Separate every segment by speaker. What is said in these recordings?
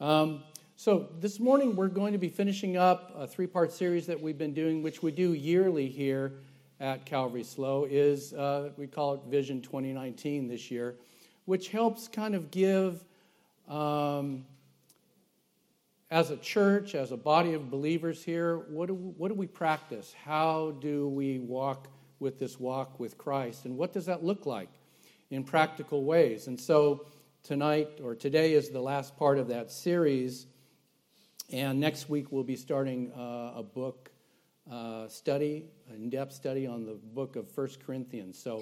Speaker 1: Um, so, this morning we're going to be finishing up a three part series that we've been doing, which we do yearly here at Calvary SLO, is uh, we call it Vision 2019 this year, which helps kind of give, um, as a church, as a body of believers here, what do, what do we practice? How do we walk with this walk with Christ? And what does that look like in practical ways? And so, tonight or today is the last part of that series. And next week we'll be starting uh, a book uh, study, an in depth study on the book of First Corinthians. So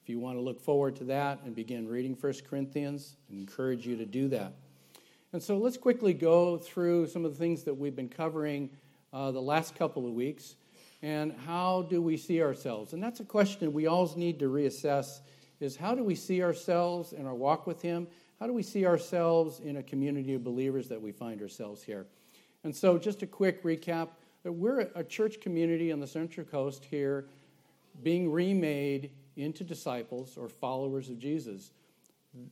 Speaker 1: if you want to look forward to that and begin reading First Corinthians, I encourage you to do that. And so let's quickly go through some of the things that we've been covering uh, the last couple of weeks and how do we see ourselves? And that's a question we always need to reassess is how do we see ourselves in our walk with him? How do we see ourselves in a community of believers that we find ourselves here? And so, just a quick recap that we're a church community on the Central Coast here being remade into disciples or followers of Jesus.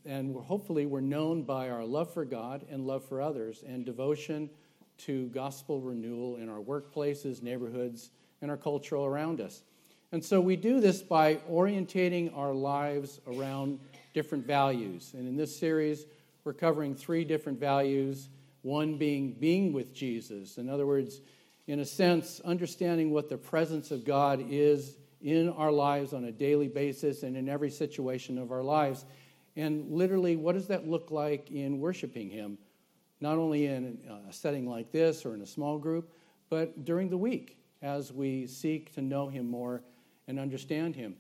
Speaker 1: And we're, hopefully, we're known by our love for God and love for others and devotion to gospel renewal in our workplaces, neighborhoods, and our culture around us. And so we do this by orientating our lives around different values. And in this series, we're covering three different values one being being with Jesus. In other words, in a sense, understanding what the presence of God is in our lives on a daily basis and in every situation of our lives. And literally, what does that look like in worshiping Him? Not only in uh, a setting like this or in a small group, but during the week as we seek to know Him more and understand Him.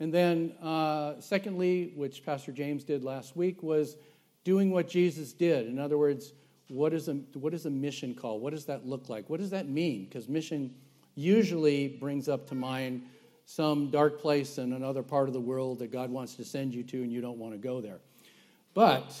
Speaker 1: And then, uh, secondly, which Pastor James did last week, was doing what Jesus did. In other words, what is a, what is a mission call? What does that look like? What does that mean? Because mission usually brings up to mind some dark place in another part of the world that God wants to send you to and you don't want to go there. But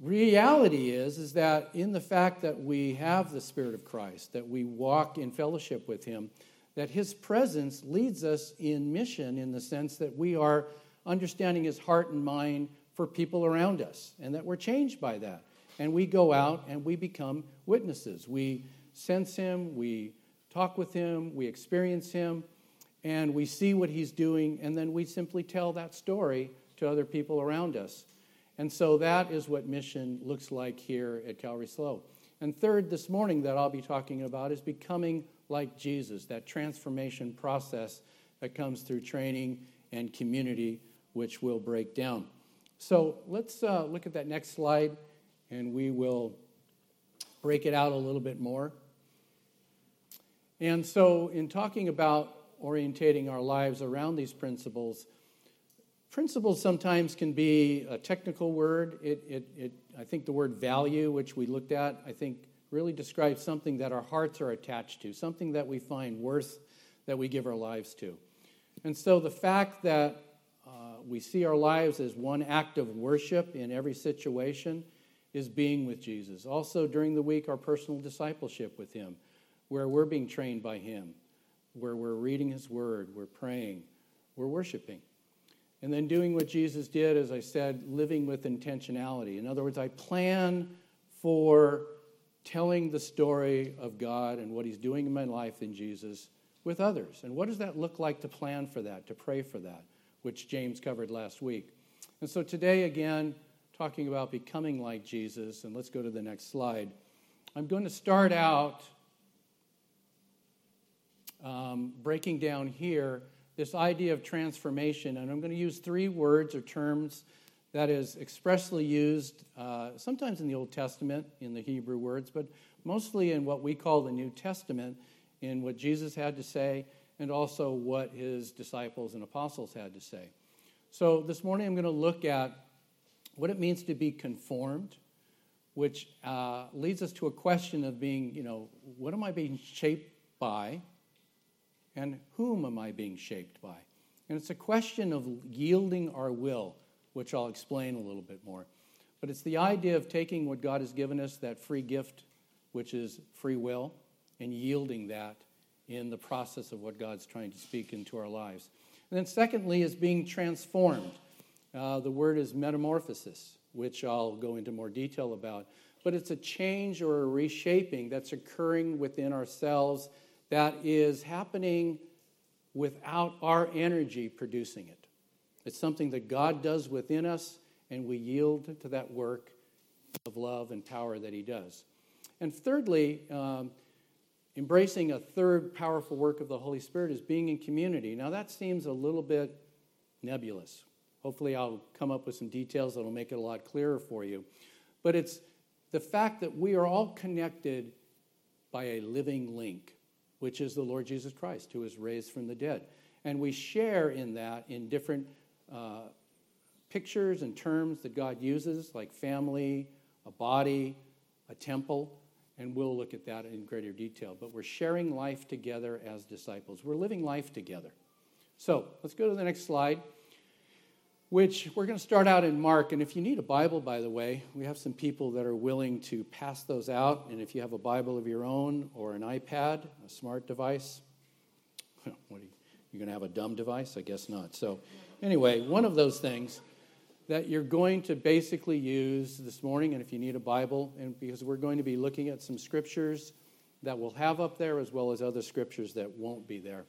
Speaker 1: reality is is that in the fact that we have the spirit of Christ, that we walk in fellowship with him, that his presence leads us in mission in the sense that we are understanding his heart and mind for people around us and that we're changed by that. And we go out and we become witnesses. We sense him, we talk with him, we experience him, and we see what he's doing, and then we simply tell that story to other people around us. And so that is what mission looks like here at Calvary SLO. And third, this morning, that I'll be talking about is becoming like Jesus, that transformation process that comes through training and community, which will break down. So let's uh, look at that next slide and we will break it out a little bit more. And so, in talking about orientating our lives around these principles, principles sometimes can be a technical word. It, it, it, I think the word value, which we looked at, I think really describes something that our hearts are attached to, something that we find worth that we give our lives to. And so the fact that uh, we see our lives as one act of worship in every situation is being with Jesus. Also, during the week, our personal discipleship with Him, where we're being trained by Him, where we're reading His Word, we're praying, we're worshiping. And then doing what Jesus did, as I said, living with intentionality. In other words, I plan for telling the story of God and what He's doing in my life in Jesus with others. And what does that look like to plan for that, to pray for that, which James covered last week? And so today, again, talking about becoming like Jesus, and let's go to the next slide. I'm going to start out um, breaking down here this idea of transformation, and I'm going to use three words or terms that is expressly used uh, sometimes in the Old Testament, in the Hebrew words, but mostly in what we call the New Testament, in what Jesus had to say, and also what his disciples and apostles had to say. So this morning I'm going to look at what it means to be conformed, which uh, leads us to a question of being, you know, what am I being shaped by? And whom am I being shaped by? And it's a question of yielding our will, which I'll explain a little bit more. But it's the idea of taking what God has given us, that free gift, which is free will, and yielding that in the process of what God's trying to speak into our lives. And then, secondly, is being transformed. Uh, the word is metamorphosis, which I'll go into more detail about. but it's a change or a reshaping that's occurring within ourselves that is happening without our energy producing it. It's something that God does within us, and we yield to that work of love and power that He does. And thirdly, um, embracing a third powerful work of the Holy Spirit is being in community. Now, that seems a little bit nebulous. Hopefully, I'll come up with some details that will make it a lot clearer for you. But it's the fact that we are all connected by a living link, which is the Lord Jesus Christ, who is raised from the dead. And we share in that in different uh, pictures and terms that God uses, like family, a body, a temple. And we'll look at that in greater detail. But we're sharing life together as disciples, we're living life together. So let's go to the next slide which we're going to start out in Mark. And if you need a Bible, by the way, we have some people that are willing to pass those out. And if you have a Bible of your own or an iPad, a smart device, what are you, you're going to have a dumb device? I guess not. So, anyway, one of those things that you're going to basically use this morning, and if you need a Bible, and because we're going to be looking at some scriptures that we'll have up there as well as other scriptures that won't be there.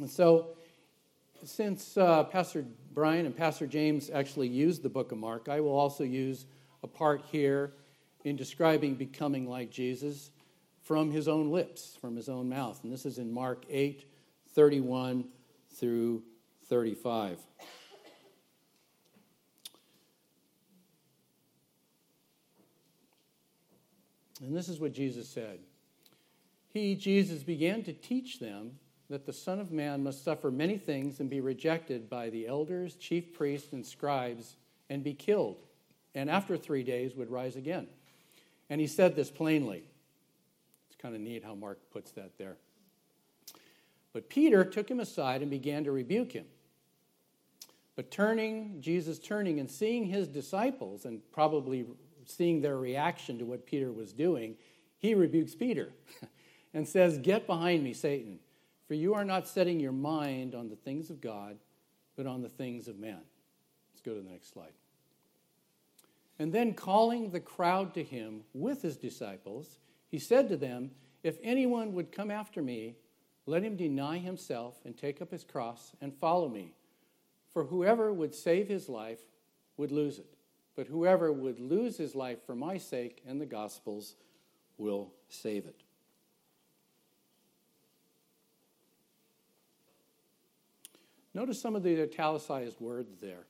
Speaker 1: And so, since uh, Pastor Brian and Pastor James actually used the book of Mark, I will also use a part here in describing becoming like Jesus from his own lips, from his own mouth. And this is in Mark 8 31 through 35. And this is what Jesus said. He, Jesus, began to teach them that the Son of Man must suffer many things and be rejected by the elders, chief priests, and scribes, and be killed, and after three days would rise again. And he said this plainly. It's kind of neat how Mark puts that there. But Peter took him aside and began to rebuke him. But turning, Jesus turning and seeing his disciples and probably seeing their reaction to what Peter was doing, he rebukes Peter and says, Get behind me, Satan. For you are not setting your mind on the things of God, but on the things of man. Let's go to the next slide. And then, calling the crowd to him with his disciples, he said to them, If anyone would come after me, let him deny himself and take up his cross and follow me. For whoever would save his life would lose it, but whoever would lose his life for my sake and the gospel's will save it. Notice some of the italicized words there.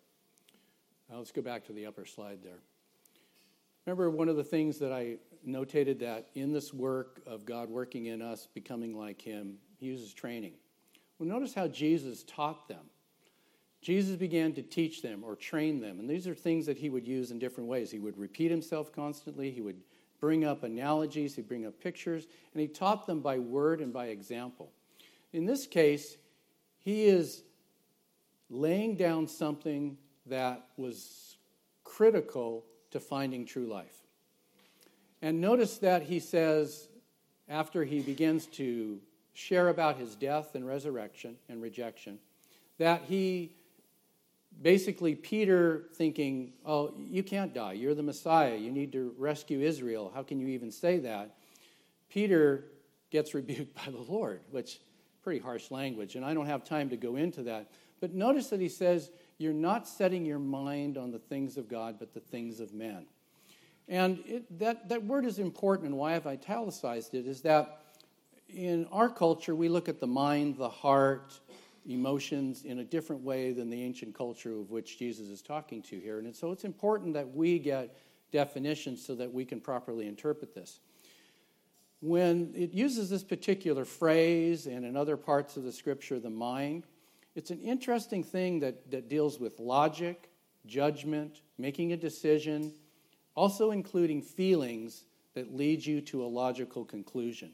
Speaker 1: Now let's go back to the upper slide there. Remember, one of the things that I notated that in this work of God working in us, becoming like Him, He uses training. Well, notice how Jesus taught them. Jesus began to teach them or train them. And these are things that He would use in different ways. He would repeat Himself constantly, He would bring up analogies, He'd bring up pictures, and He taught them by word and by example. In this case, He is laying down something that was critical to finding true life. And notice that he says, after he begins to share about his death and resurrection and rejection, that he basically, Peter thinking, Oh, you can't die. You're the Messiah. You need to rescue Israel. How can you even say that? Peter gets rebuked by the Lord, which pretty harsh language, and I don't have time to go into that. But notice that he says, You're not setting your mind on the things of God, but the things of men. And it, that, that word is important, and why I've italicized it is that in our culture, we look at the mind, the heart, emotions in a different way than the ancient culture of which Jesus is talking to here. And so it's important that we get definitions so that we can properly interpret this. When it uses this particular phrase and in other parts of the scripture, the mind, it's an interesting thing that, that deals with logic, judgment, making a decision, also including feelings that lead you to a logical conclusion.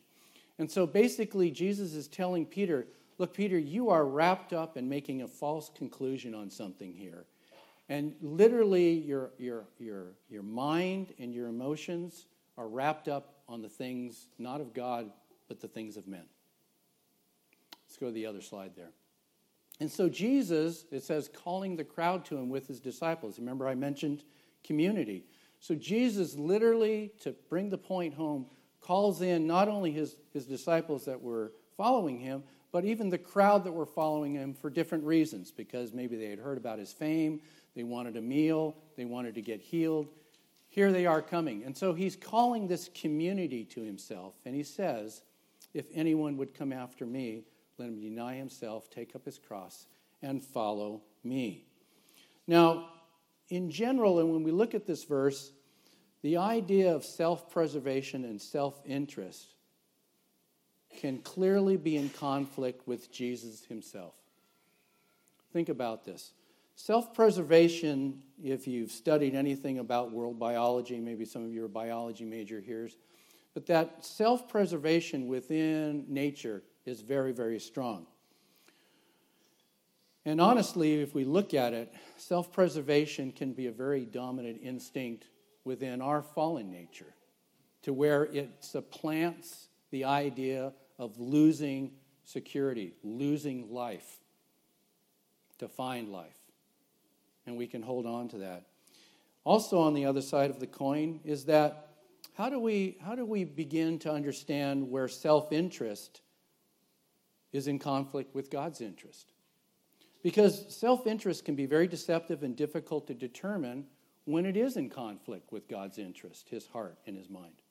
Speaker 1: And so basically, Jesus is telling Peter, Look, Peter, you are wrapped up in making a false conclusion on something here. And literally, your, your, your, your mind and your emotions are wrapped up on the things not of God, but the things of men. Let's go to the other slide there. And so Jesus, it says, calling the crowd to him with his disciples. Remember, I mentioned community. So Jesus literally, to bring the point home, calls in not only his, his disciples that were following him, but even the crowd that were following him for different reasons, because maybe they had heard about his fame, they wanted a meal, they wanted to get healed. Here they are coming. And so he's calling this community to himself, and he says, If anyone would come after me, let him deny himself, take up his cross, and follow me. Now, in general, and when we look at this verse, the idea of self preservation and self interest can clearly be in conflict with Jesus himself. Think about this. Self preservation, if you've studied anything about world biology, maybe some of you are biology major here, but that self preservation within nature is very, very strong. And honestly, if we look at it, self preservation can be a very dominant instinct within our fallen nature to where it supplants the idea of losing security, losing life to find life. And we can hold on to that. Also, on the other side of the coin, is that how do we, how do we begin to understand where self interest is in conflict with God's interest? Because self interest can be very deceptive and difficult to determine when it is in conflict with God's interest, his heart, and his mind.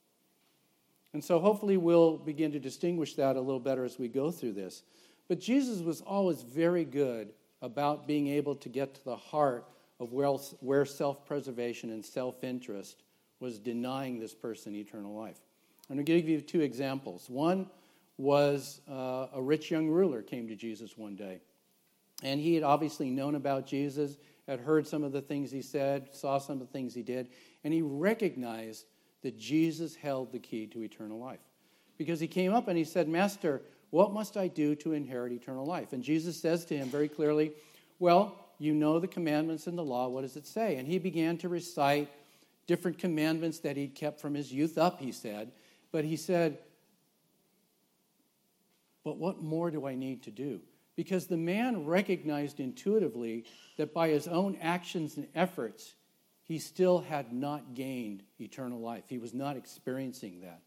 Speaker 1: And so hopefully we'll begin to distinguish that a little better as we go through this. But Jesus was always very good about being able to get to the heart of where self preservation and self interest was denying this person eternal life. I'm going to give you two examples. One was uh, a rich young ruler came to Jesus one day. And he had obviously known about Jesus, had heard some of the things he said, saw some of the things he did, and he recognized that Jesus held the key to eternal life. Because he came up and he said, Master, what must I do to inherit eternal life? And Jesus says to him very clearly, Well, you know the commandments in the law. What does it say? And he began to recite different commandments that he'd kept from his youth up, he said. But he said, But what more do I need to do? because the man recognized intuitively that by his own actions and efforts, he still had not gained eternal life. He was not experiencing that.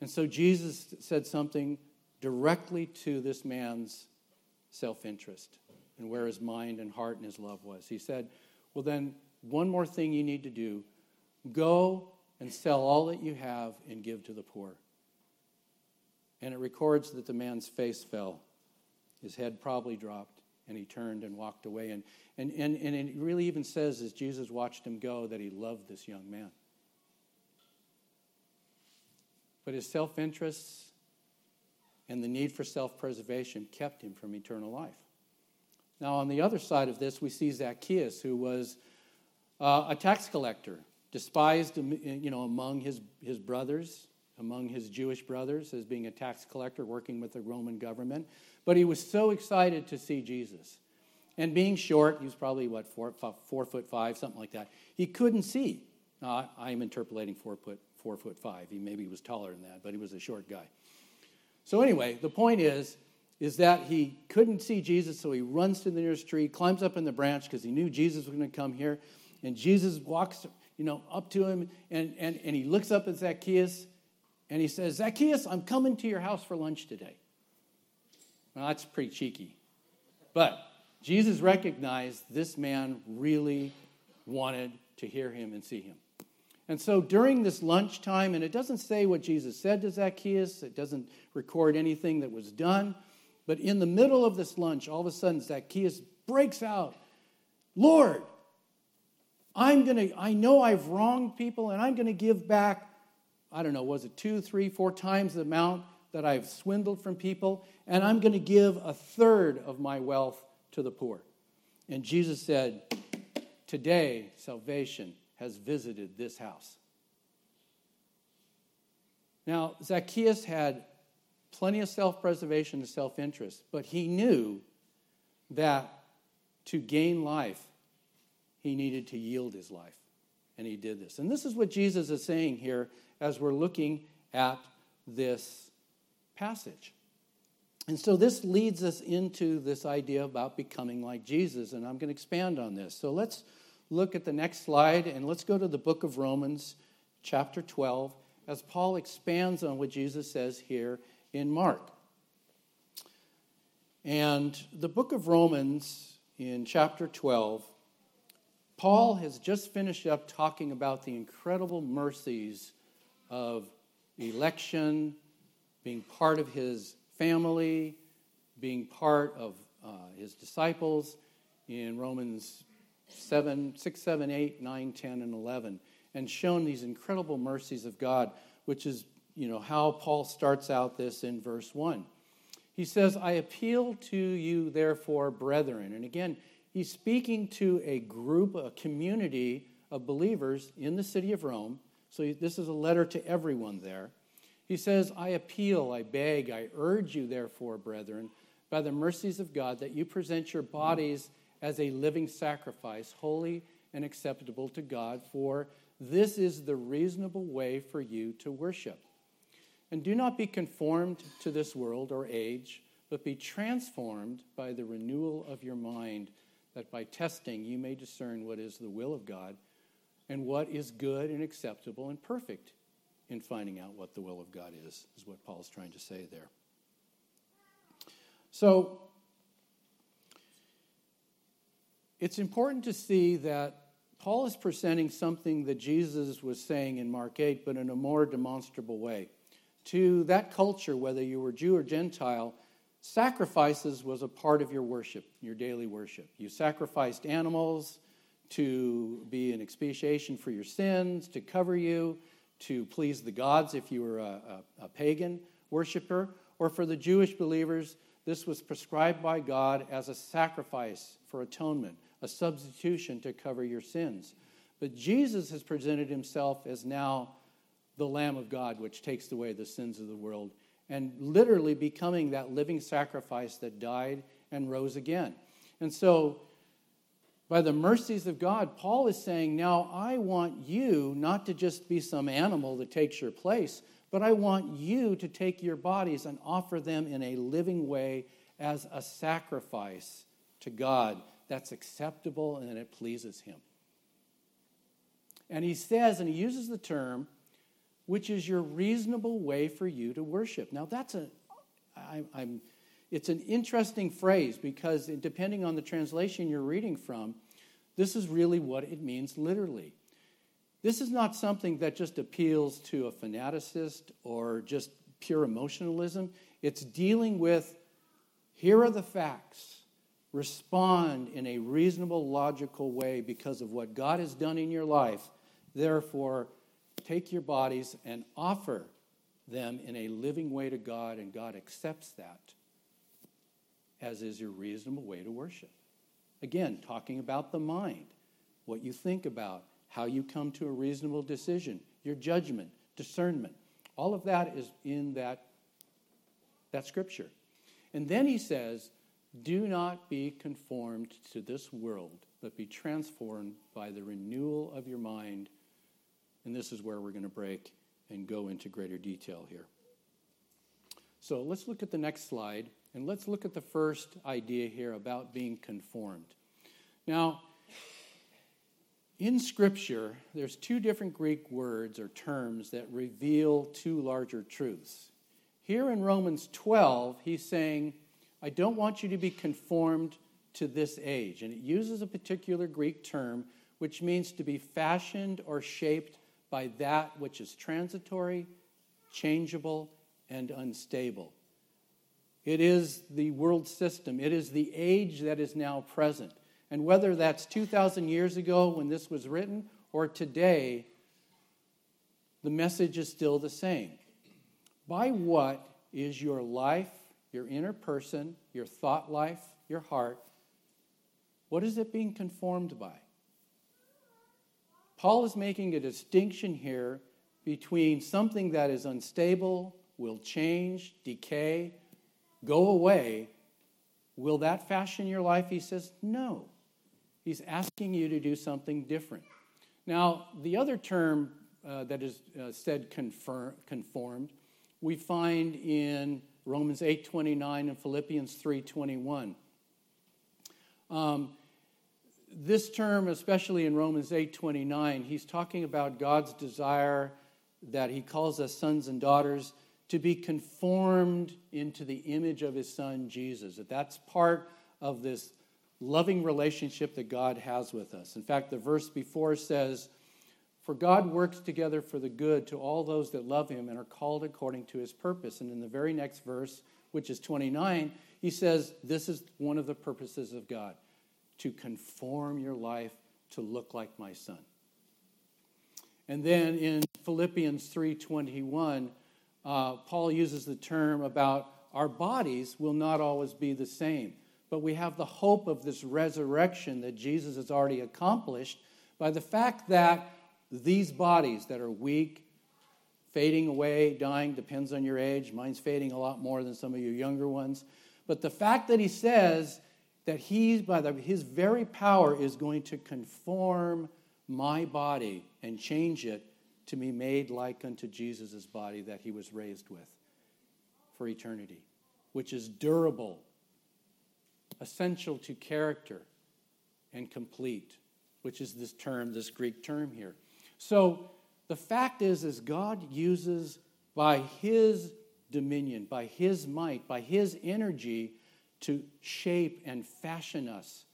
Speaker 1: And so Jesus said something directly to this man's self interest and where his mind and heart and his love was. He said, Well, then, one more thing you need to do go and sell all that you have and give to the poor. And it records that the man's face fell his head probably dropped, and he turned and walked away. And, and, and, and it really even says, as Jesus watched him go, that he loved this young man. But his self interests and the need for self preservation kept him from eternal life. Now, on the other side of this, we see Zacchaeus, who was uh, a tax collector, despised you know, among his, his brothers, among his Jewish brothers, as being a tax collector working with the Roman government. But he was so excited to see Jesus. And being short, he was probably, what, four, four foot five, something like that. He couldn't see. Now, I, am interpolating four foot, four foot five. He maybe was taller than that, but he was a short guy. So anyway, the point is, is that he couldn't see Jesus, so he runs to the nearest tree, climbs up in the branch because he knew Jesus was going to come here. And Jesus walks, you know, up to him, and, and, and he looks up at Zacchaeus, and he says, Zacchaeus, I'm coming to your house for lunch today. That's pretty cheeky. But Jesus recognized this man really wanted to hear him and see him. And so during this lunchtime, and it doesn't say what Jesus said to Zacchaeus, it doesn't record anything that was done, but in the middle of this lunch, all of a sudden Zacchaeus breaks out, Lord, I'm going to, I know I've wronged people, and I'm going to give back, I don't know, was it two, three, four times the amount that I've swindled from people, and I'm going to give a third of my wealth to the poor. And Jesus said, Today, salvation has visited this house. Now, Zacchaeus had plenty of self preservation and self interest, but he knew that to gain life, he needed to yield his life. And he did this. And this is what Jesus is saying here as we're looking at this passage. And so this leads us into this idea about becoming like Jesus, and I'm going to expand on this. So let's look at the next slide and let's go to the book of Romans, chapter 12, as Paul expands on what Jesus says here in Mark. And the book of Romans, in chapter 12, Paul has just finished up talking about the incredible mercies of election, being part of his family, being part of uh, his disciples in Romans 7, 6, 7, 8, 9, 10, and 11, and shown these incredible mercies of God, which is you know how Paul starts out this in verse 1. He says, I appeal to you, therefore, brethren. And again, he's speaking to a group, a community of believers in the city of Rome. So this is a letter to everyone there. He says, I appeal, I beg, I urge you, therefore, brethren, by the mercies of God, that you present your bodies as a living sacrifice, holy and acceptable to God, for this is the reasonable way for you to worship. And do not be conformed to this world or age, but be transformed by the renewal of your mind, that by testing you may discern what is the will of God and what is good and acceptable and perfect in finding out what the will of God is, is what Paul's trying to say there. So, it's important to see that Paul is presenting something that Jesus was saying in Mark 8, but in a more demonstrable way to that culture, whether you were Jew or Gentile, sacrifices was a part of your worship, your daily worship. You sacrificed animals to be an expiation for your sins, to cover you, to please the gods if you were a, a, a pagan worshiper, or for the Jewish believers, this was prescribed by God as a sacrifice for atonement, a substitution to cover your sins. But Jesus has presented himself as now the Lamb of God, which takes away the sins of the world, and literally becoming that living sacrifice that died and rose again. And so, by the mercies of God, Paul is saying, Now I want you not to just be some animal that takes your place, but I want you to take your bodies and offer them in a living way as a sacrifice to God that's acceptable and it pleases Him. And he says, and he uses the term, which is your reasonable way for you to worship. Now, that's a, I, I'm, it's an interesting phrase because depending on the translation you're reading from, this is really what it means literally. This is not something that just appeals to a fanaticist or just pure emotionalism. It's dealing with here are the facts. Respond in a reasonable, logical way because of what God has done in your life. Therefore, take your bodies and offer them in a living way to God, and God accepts that as is your reasonable way to worship. Again, talking about the mind, what you think about, how you come to a reasonable decision, your judgment, discernment. All of that is in that, that scripture. And then he says, Do not be conformed to this world, but be transformed by the renewal of your mind and this is where we're going to break and go into greater detail here. So let's look at the next slide, and let's look at the first idea here about being conformed. Now, in Scripture, there's two different Greek words or terms that reveal two larger truths. Here in Romans 12, he's saying, I don't want you to be conformed to this age. And it uses a particular Greek term which means to be fashioned or shaped by that which is transitory, changeable, and unstable. It is the world system, it is the age that is now present. And whether that's 2,000 years ago when this was written or today, the message is still the same. By what is your life, your inner person, your thought life, your heart, what is it being conformed by? Paul is making a distinction here between something that is unstable, will change, decay, go away. Will that fashion your life? He says, no. He's asking you to do something different. Now, the other term uh, that is uh, said confirm, conformed, we find in Romans 8:29 and Philippians 3:21. Um, this term, especially in Romans 8:29, he's talking about God's desire that he calls us sons and daughters to be conformed into the image of his son Jesus. That that's part of this loving relationship that God has with us. In fact, the verse before says, For God works together for the good to all those that love him and are called according to his purpose. And in the very next verse, which is 29, he says, This is one of the purposes of God to conform your life to look like my son. And then in Philippians 3:21, uh, Paul uses the term about our bodies will not always be the same, but we have the hope of this resurrection that Jesus has already accomplished by the fact that these bodies that are weak, fading away, dying, depends on your age. Mine's fading a lot more than some of your younger ones. But the fact that he says that he, by the, his very power, is going to conform my body and change it to be made like unto Jesus' body that he was raised with for eternity, which is durable, essential to character, and complete, which is this term, this Greek term here. So the fact is, is God uses by his dominion, by his might, by his energy to shape and fashion us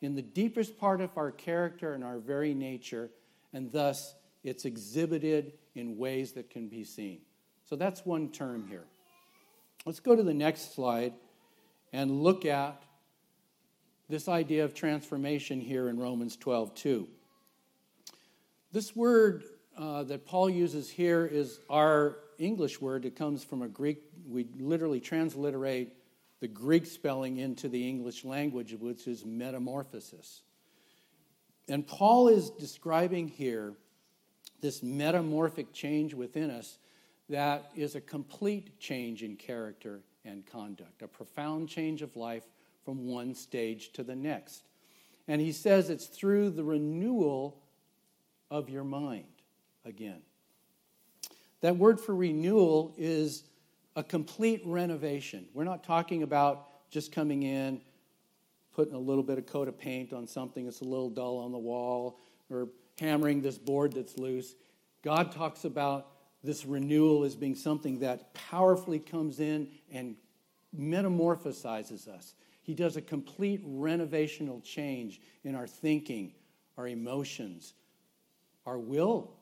Speaker 1: in the deepest part of our character and our very nature, and thus it's exhibited in ways that can be seen. So that's one term here. Let's go to the next slide and look at this idea of transformation here in Romans 12 2. This word uh, that Paul uses here is our English word. It comes from a Greek, we literally transliterate the Greek spelling into the English language, which is metamorphosis. And Paul is describing here this metamorphic change within us that is a complete change in character and conduct, a profound change of life from one stage to the next. And he says it's through the renewal of your mind again. That word for renewal is a complete renovation. We're not talking about just coming in, putting a little bit of coat of paint on something that's a little dull on the wall, or hammering this board that's loose. God talks about this renewal as being something that powerfully comes in and metamorphosizes us. He does a complete renovational change in our thinking, our emotions, our will,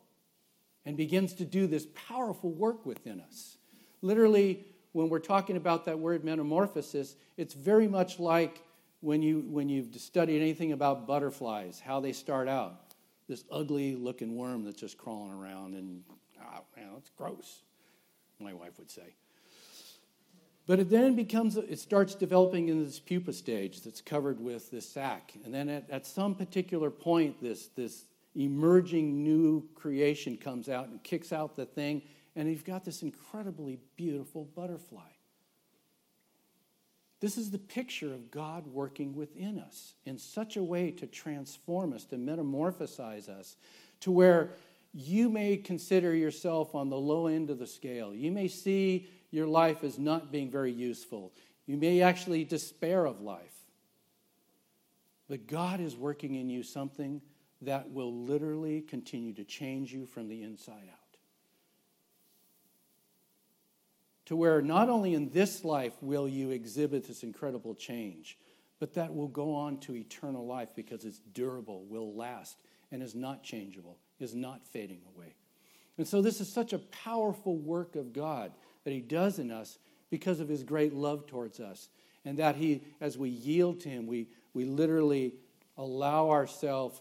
Speaker 1: and begins to do this powerful work within us. Literally, when we're talking about that word metamorphosis, it's very much like when, you, when you've studied anything about butterflies, how they start out. This ugly looking worm that's just crawling around, and oh, man, it's gross, my wife would say. But it then becomes, it starts developing in this pupa stage that's covered with this sac. And then at, at some particular point, this, this emerging new creation comes out and kicks out the thing, and you've got this incredibly beautiful butterfly. This is the picture of God working within us in such a way to transform us, to metamorphosize us, to where you may consider yourself on the low end of the scale. You may see your life as not being very useful. You may actually despair of life. But God is working in you something that will literally continue to change you from the inside out. To where not only in this life will you exhibit this incredible change, but that will go on to eternal life because it's durable, will last, and is not changeable, is not fading away. And so, this is such a powerful work of God that He does in us because of His great love towards us. And that He, as we yield to Him, we, we literally allow ourselves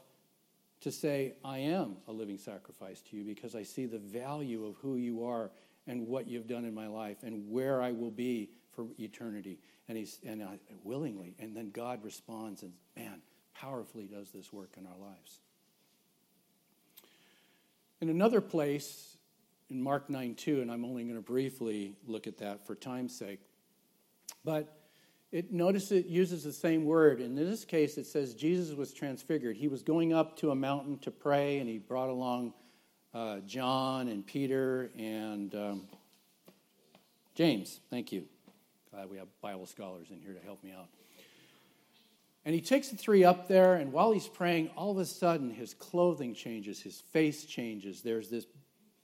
Speaker 1: to say, I am a living sacrifice to you because I see the value of who you are and what you've done in my life and where I will be for eternity. And he's and I, willingly, and then God responds and man, powerfully does this work in our lives. In another place, in Mark 9 2, and I'm only going to briefly look at that for time's sake, but it notice it uses the same word. In this case, it says Jesus was transfigured. He was going up to a mountain to pray, and he brought along uh, John and Peter and um, James. Thank you. Glad we have Bible scholars in here to help me out. And he takes the three up there, and while he's praying, all of a sudden his clothing changes, his face changes. There's this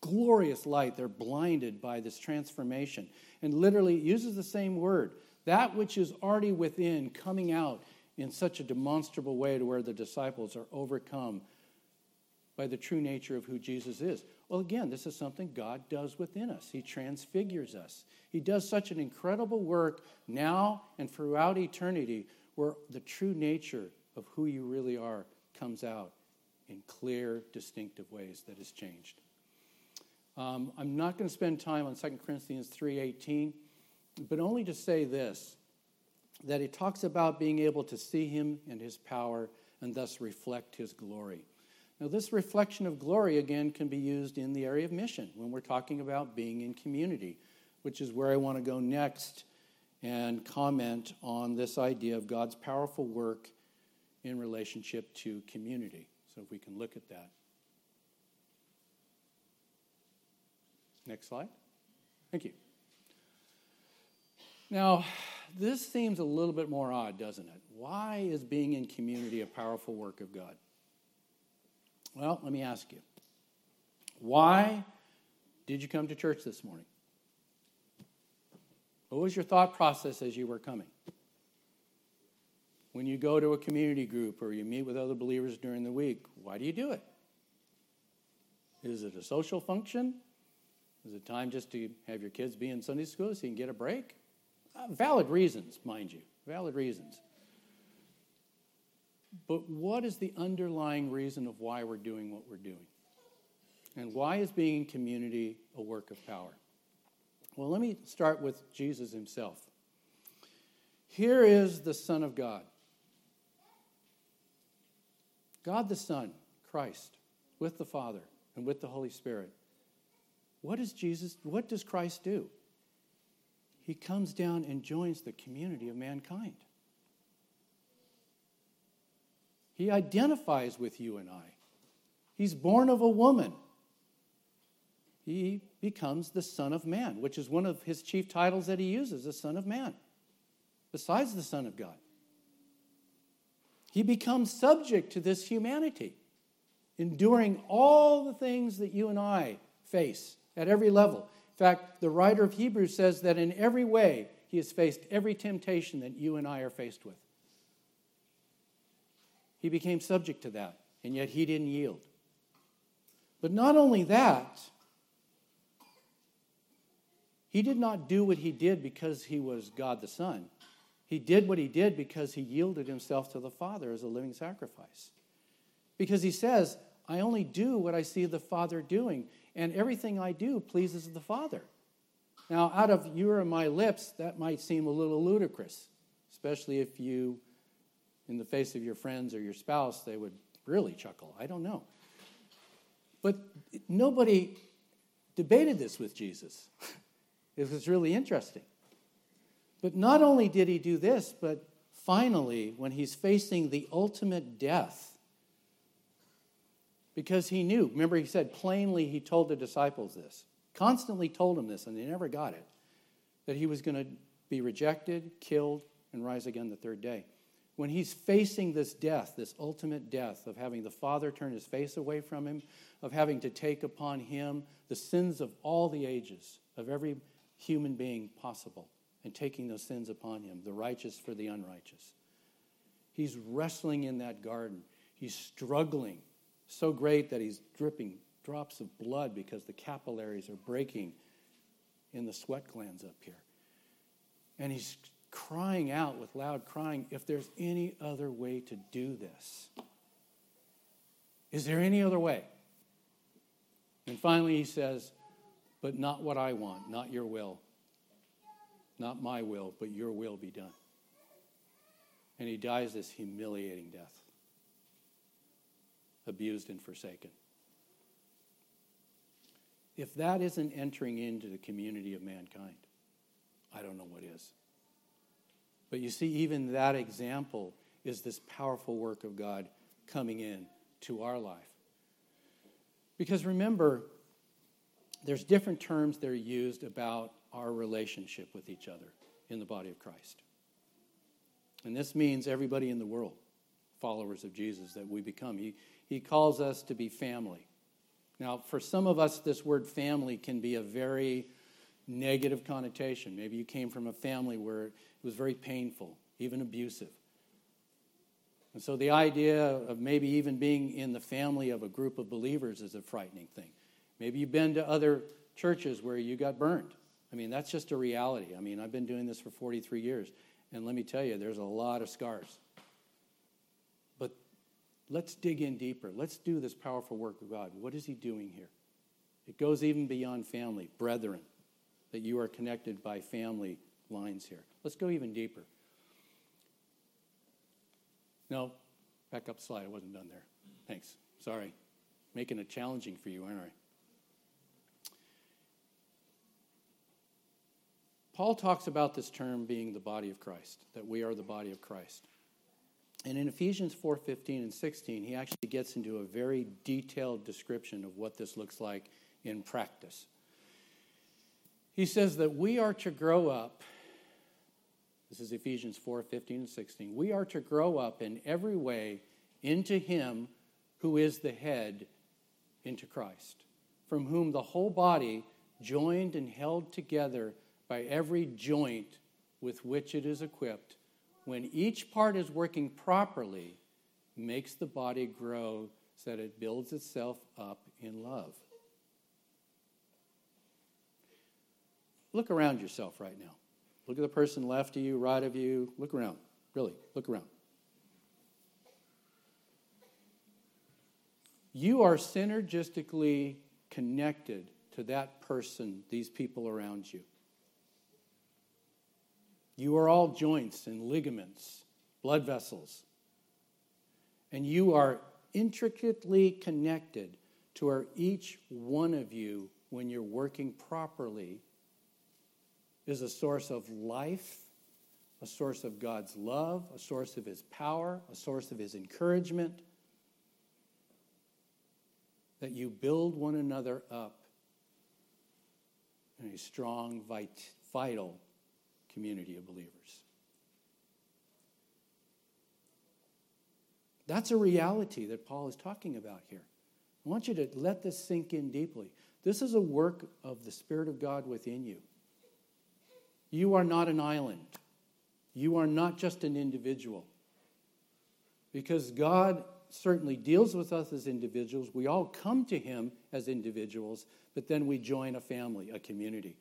Speaker 1: glorious light. They're blinded by this transformation. And literally uses the same word that which is already within coming out in such a demonstrable way to where the disciples are overcome by the true nature of who Jesus is. Well, again, this is something God does within us. He transfigures us. He does such an incredible work now and throughout eternity where the true nature of who you really are comes out in clear, distinctive ways that has changed. Um, I'm not going to spend time on 2 Corinthians 3.18, but only to say this, that it talks about being able to see him and his power and thus reflect his glory. Now, this reflection of glory, again, can be used in the area of mission when we're talking about being in community, which is where I want to go next and comment on this idea of God's powerful work in relationship to community. So, if we can look at that. Next slide. Thank you. Now, this seems a little bit more odd, doesn't it? Why is being in community a powerful work of God? Well, let me ask you. Why did you come to church this morning? What was your thought process as you were coming? When you go to a community group or you meet with other believers during the week, why do you do it? Is it a social function? Is it time just to have your kids be in Sunday school so you can get a break? Uh, valid reasons, mind you. Valid reasons. But what is the underlying reason of why we're doing what we're doing? And why is being in community a work of power? Well, let me start with Jesus himself. Here is the Son of God. God the Son, Christ, with the Father and with the Holy Spirit. What does Jesus, what does Christ do? He comes down and joins the community of mankind. He identifies with you and I. He's born of a woman. He becomes the Son of Man, which is one of his chief titles that he uses, the Son of Man, besides the Son of God. He becomes subject to this humanity, enduring all the things that you and I face at every level. In fact, the writer of Hebrews says that in every way he has faced every temptation that you and I are faced with. He became subject to that, and yet he didn't yield. But not only that, he did not do what he did because he was God the Son. He did what he did because he yielded himself to the Father as a living sacrifice. Because he says, I only do what I see the Father doing, and everything I do pleases the Father. Now, out of your and my lips, that might seem a little ludicrous, especially if you in the face of your friends or your spouse, they would really chuckle. I don't know. But nobody debated this with Jesus. it was really interesting. But not only did he do this, but finally, when he's facing the ultimate death, because he knew, remember, he said plainly, he told the disciples this, constantly told them this, and they never got it, that he was going to be rejected, killed, and rise again the third day when he's facing this death, this ultimate death of having the Father turn his face away from him, of having to take upon him the sins of all the ages, of every human being possible, and taking those sins upon him, the righteous for the unrighteous. He's wrestling in that garden. He's struggling so great that he's dripping drops of blood because the capillaries are breaking in the sweat glands up here. And he's crying out with loud crying if there's any other way to do this. Is there any other way? And finally, he says, But not what I want, not your will. Not my will, but your will be done. And he dies this humiliating death, abused and forsaken. If that isn't entering into the community of mankind, I don't know what is. But you see, even that example is this powerful work of God coming in to our life. Because remember, there's different terms that are used about our relationship with each other in the body of Christ. And this means everybody in the world, followers of Jesus, that we become. He, he calls us to be family. Now, for some of us, this word family can be a very negative connotation. Maybe you came from a family where it was very painful, even abusive. And so the idea of maybe even being in the family of a group of believers is a frightening thing. Maybe you've been to other churches where you got burned. I mean, that's just a reality. I mean, I've been doing this for 43 years, and let me tell you, there's a lot of scars. But let's dig in deeper. Let's do this powerful work of God. What is He doing here? It goes even beyond family, brethren, that you are connected by family lines here. Let's go even deeper. No, back up slide. I wasn't done there. Thanks. Sorry. Making it challenging for you, aren't I? Paul talks about this term being the body of Christ, that we are the body of Christ. And in Ephesians 4:15 and 16, he actually gets into a very detailed description of what this looks like in practice. He says that we are to grow up this is Ephesians 4:15 and 16. We are to grow up in every way into him who is the head into Christ, from whom the whole body joined and held together by every joint with which it is equipped, when each part is working properly, makes the body grow so that it builds itself up in love. Look around yourself right now. Look at the person left of you, right of you. Look around. Really, look around. You are synergistically connected to that person, these people around you. You are all joints and ligaments, blood vessels. And you are intricately connected to where each one of you, when you're working properly, is a source of life, a source of God's love, a source of His power, a source of His encouragement. That you build one another up in a strong, vital community of believers. That's a reality that Paul is talking about here. I want you to let this sink in deeply. This is a work of the Spirit of God within you. You are not an island. You are not just an individual. Because God certainly deals with us as individuals. We all come to Him as individuals, but then we join a family, a community.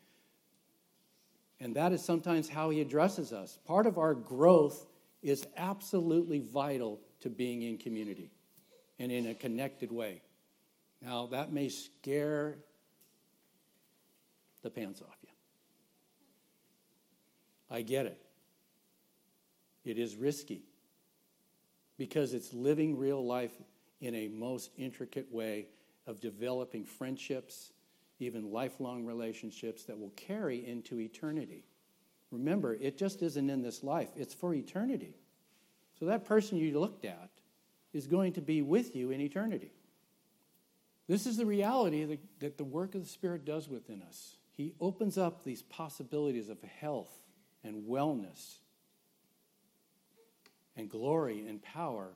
Speaker 1: And that is sometimes how he addresses us. Part of our growth is absolutely vital to being in community and in a connected way. Now, that may scare the pants off you. I get it. It is risky because it's living real life in a most intricate way of developing friendships even lifelong relationships that will carry into eternity. Remember, it just isn't in this life, it's for eternity. So that person you looked at is going to be with you in eternity. This is the reality that, the work of the Spirit does within us. He opens up these possibilities of health and wellness and glory and power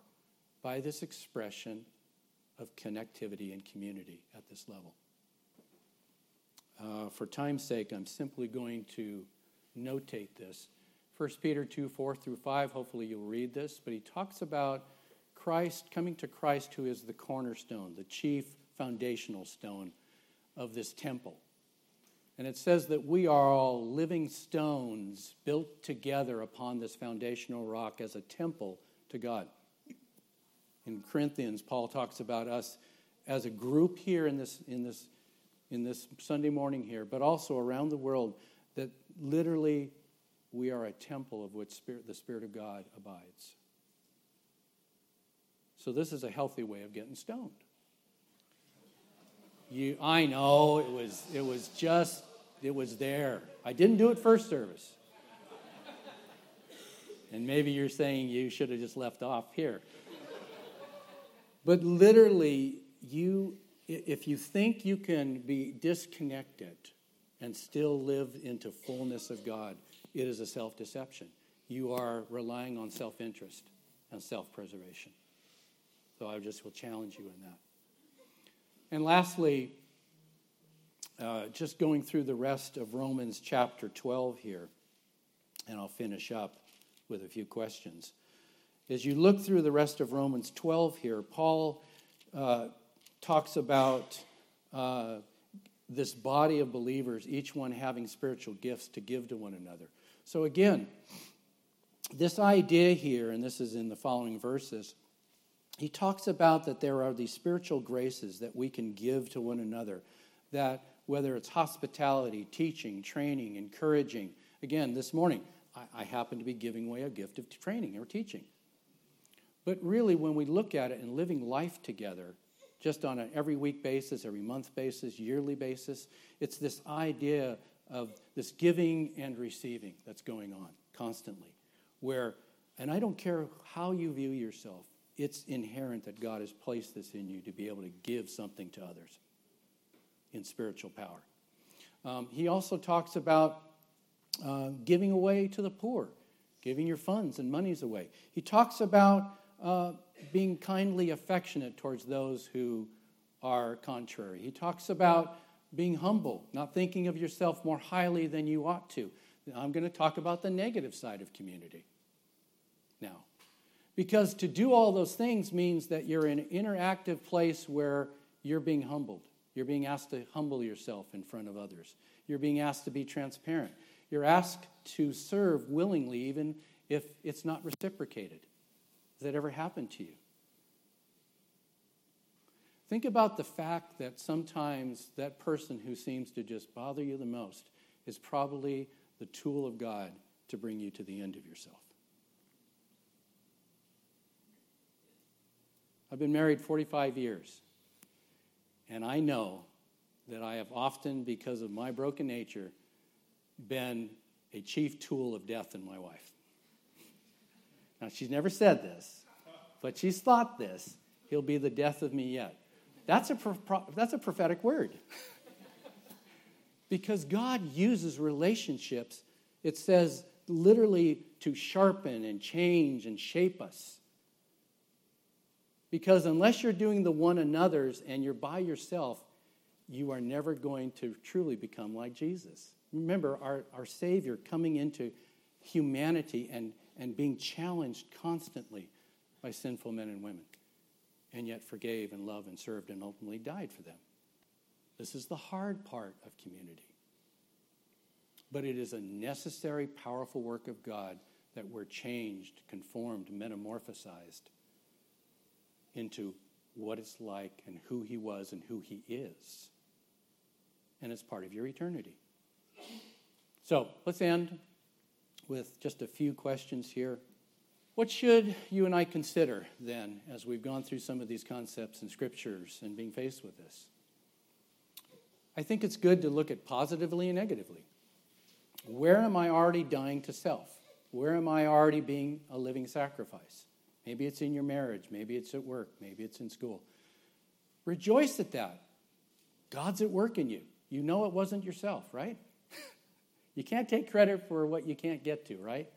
Speaker 1: by this expression of connectivity and community at this level. Uh, for time's sake, I'm simply going to notate this. 1 Peter 2 4 through 5, hopefully you'll read this, but he talks about Christ, coming to Christ, who is the cornerstone, the chief foundational stone of this temple. And it says that we are all living stones built together upon this foundational rock as a temple to God. In Corinthians, Paul talks about us as a group here in this, in this in this Sunday morning here, but also around the world, that literally we are a temple of which spirit, the Spirit of God abides. So this is a healthy way of getting stoned. You, I know it was, it was just, it was there. I didn't do it first service. And maybe you're saying you should have just left off here. But literally, you if you think you can be disconnected and still live into fullness of God, it is a self deception. you are relying on self interest and self preservation. So I just will challenge you in that. And lastly, uh, just going through the rest of Romans chapter 12 here, and I'll finish up with a few questions. As you look through the rest of Romans 12 here, Paul uh, talks about uh, this body of believers, each one having spiritual gifts to give to one another. So, again, this idea here, and this is in the following verses, he talks about that there are these spiritual graces that we can give to one another, that whether it's hospitality, teaching, training, encouraging. Again, this morning, I, I happen to be giving away a gift of training or teaching. But really, when we look at it and living life together, just on an every week basis, every month basis, yearly basis, it's this idea of this giving and receiving that's going on constantly where, and I don't care how you view yourself, it's inherent that God has placed this in you to be able to give something to others in spiritual power. Um, he also talks about uh, giving away to the poor, giving your funds and monies away. He talks about uh, being kindly affectionate towards those who are contrary. He talks about being humble, not thinking of yourself more highly than you ought to. I'm going to talk about the negative side of community now. Because to do all those things means that you're in an interactive place where you're being humbled. You're being asked to humble yourself in front of others. You're being asked to be transparent. You're asked to serve willingly, even if it's not reciprocated. Has that ever happened to you? Think about the fact that sometimes that person who seems to just bother you the most is probably the tool of God to bring you to the end of yourself. I've been married 45 years, and I know that I have often, because of my broken nature, been a chief tool of death in my wife. Now, she's never said this, but she's thought this. He'll be the death of me yet. That's a, pro- that's a prophetic word. because God uses relationships, it says literally to sharpen and change and shape us. Because unless you're doing the one another's and you're by yourself, you are never going to truly become like Jesus. Remember, our, our Savior coming into humanity and, and being challenged constantly by sinful men and women, and yet forgave and loved and served and ultimately died for them. This is the hard part of community. But it is a necessary, powerful work of God that we're changed, conformed, metamorphosized into what it's like and who he was and who he is. And it's part of your eternity. So let's end with just a few questions here. What should you and I consider then as we've gone through some of these concepts and scriptures and being faced with this? I think it's good to look at positively and negatively. Where am I already dying to self? Where am I already being a living sacrifice? Maybe it's in your marriage. Maybe it's at work. Maybe it's in school. Rejoice at that. God's at work in you. You know it wasn't yourself, right? you can't take credit for what you can't get to, right?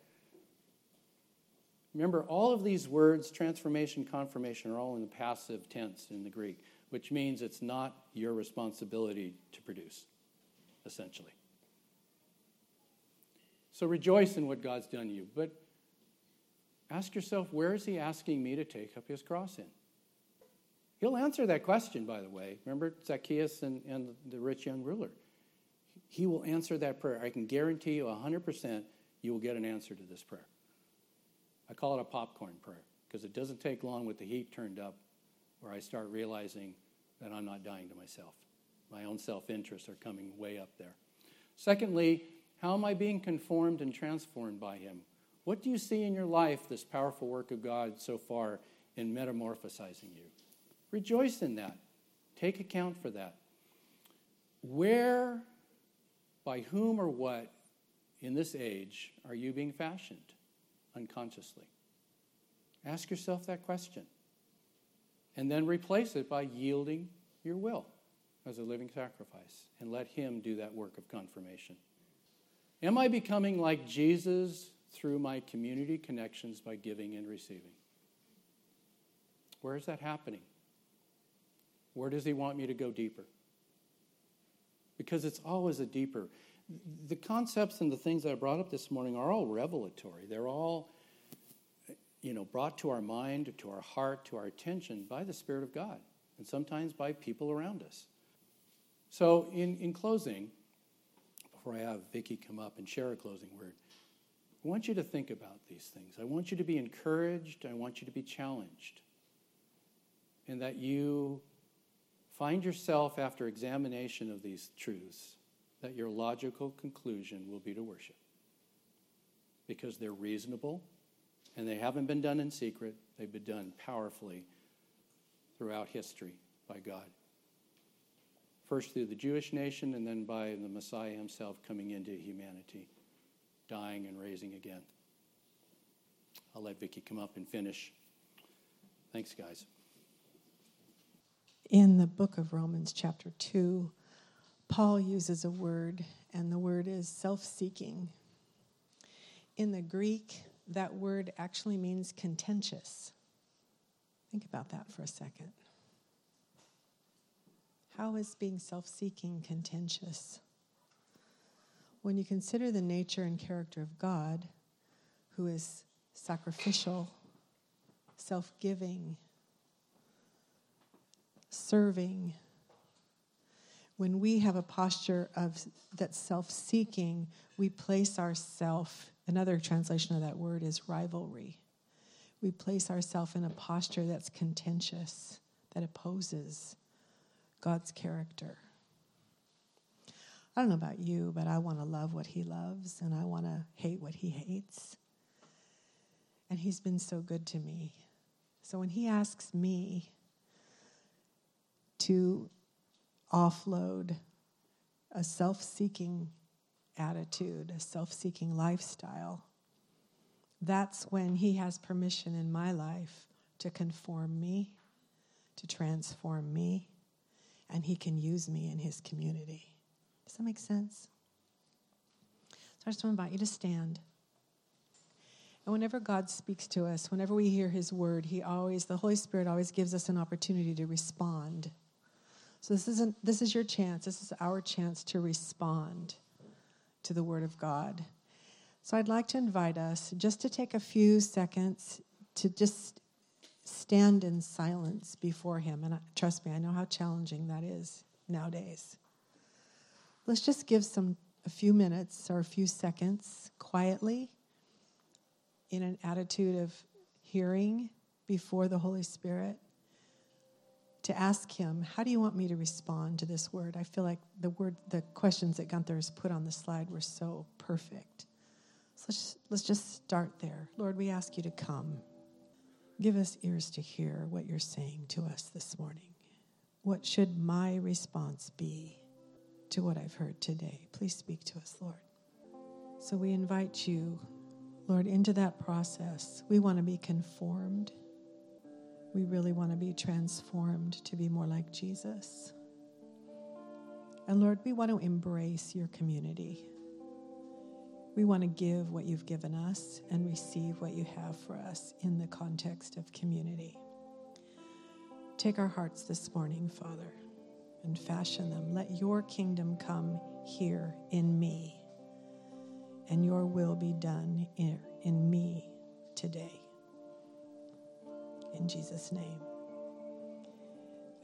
Speaker 1: Remember, all of these words, transformation, confirmation, are all in the passive tense in the Greek, which means it's not your responsibility to produce, essentially. So rejoice in what God's done to you. But Ask yourself, where is he asking me to take up his cross in? He'll answer that question, by the way. Remember Zacchaeus and, and the rich young ruler? He will answer that prayer. I can guarantee you 100% you will get an answer to this prayer. I call it a popcorn prayer because it doesn't take long with the heat turned up where I start realizing that I'm not dying to myself. My own self interests are coming way up there. Secondly, how am I being conformed and transformed by Him? What do you see in your life, this powerful work of God so far in metamorphosizing you? Rejoice in that. Take account for that. Where, by whom, or what in this age are you being fashioned unconsciously? Ask yourself that question. And then replace it by yielding your will as a living sacrifice and let Him do that work of confirmation. Am I becoming like Jesus through my community connections by giving and receiving. Where is that happening? Where does He want me to go deeper? Because it's always a deeper. The concepts and the things that I brought up this morning are all revelatory. They're all, you know, brought to our mind, to our heart, to our attention by the Spirit of God, and sometimes by people around us. So, in, in closing, before I have Vicki come up and share a closing word, I want you to think about these things. I want you to be encouraged. I want you to be challenged. And that you find yourself, after examination of these truths, that your logical conclusion will be to worship. Because they're reasonable and they haven't been done in secret, they've been done powerfully throughout history by God. First through the Jewish nation and then by the Messiah himself coming into humanity, dying and raising again. I'll let Vicki come up and finish. Thanks, guys
Speaker 2: in the book of Romans, chapter 2, Paul uses a word, and the word is self seeking. In the Greek, that word actually means contentious. Think about that for a second. How is being self seeking contentious? When you consider the nature and character of God, who is sacrificial, self giving, serving, when we have a posture of that self-seeking, we place ourself. Another translation of that word is rivalry. We place ourselves in a posture that's contentious, that opposes God's character. I don't know about you, but I want to love what He loves and I want to hate what He hates. And He's been so good to me. So when He asks me, to offload a self seeking attitude, a self seeking lifestyle, that's when He has permission in my life to conform me, to transform me, and He can use me in His community. Does that make sense? So I just want to invite you to stand. And whenever God speaks to us, whenever we hear His word, He always, the Holy Spirit always gives us an opportunity to respond. So this isn't this is your chance. This is our chance to respond to the word of God. So I'd like to invite us just to take a few seconds to just stand in silence before him and trust me, I know how challenging that is nowadays. Let's just give some a few minutes or a few seconds quietly in an attitude of hearing before the Holy Spirit to ask him, how do you want me to respond to this word? I feel like the word, the questions that Gunther has put on the slide were so perfect. So let's let's just start there. Lord, we ask you to come. Give us ears to hear what you're saying to us this morning. What should my response be to what I've heard today? Please speak to us, Lord. So we invite you, Lord, into that process. We want to be conformed we really want to be transformed to be more like Jesus. And Lord, we want to embrace your community. We want to give what you've given us and receive what you have for us in the context of community. Take our hearts this morning, Father, and fashion them. Let your kingdom come here in me, and your will be done in, in me today in Jesus' name.